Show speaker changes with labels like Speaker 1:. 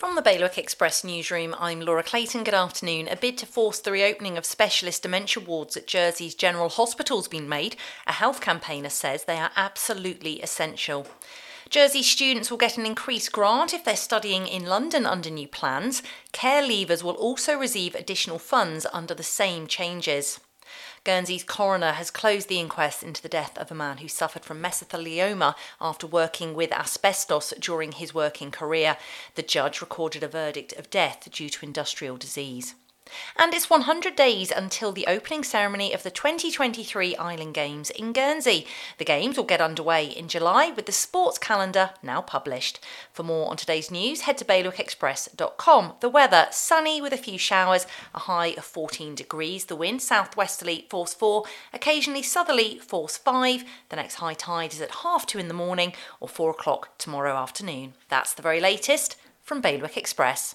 Speaker 1: From the Bailiwick Express newsroom, I'm Laura Clayton. Good afternoon. A bid to force the reopening of specialist dementia wards at Jersey's General Hospital's been made. A health campaigner says they are absolutely essential. Jersey students will get an increased grant if they're studying in London under new plans. Care leavers will also receive additional funds under the same changes. Guernsey's coroner has closed the inquest into the death of a man who suffered from mesothelioma after working with asbestos during his working career. The judge recorded a verdict of death due to industrial disease. And it's 100 days until the opening ceremony of the 2023 Island Games in Guernsey. The Games will get underway in July with the sports calendar now published. For more on today's news, head to bailiwickexpress.com. The weather sunny with a few showers, a high of 14 degrees. The wind southwesterly force 4, occasionally southerly force 5. The next high tide is at half 2 in the morning or 4 o'clock tomorrow afternoon. That's the very latest from Bailiwick Express.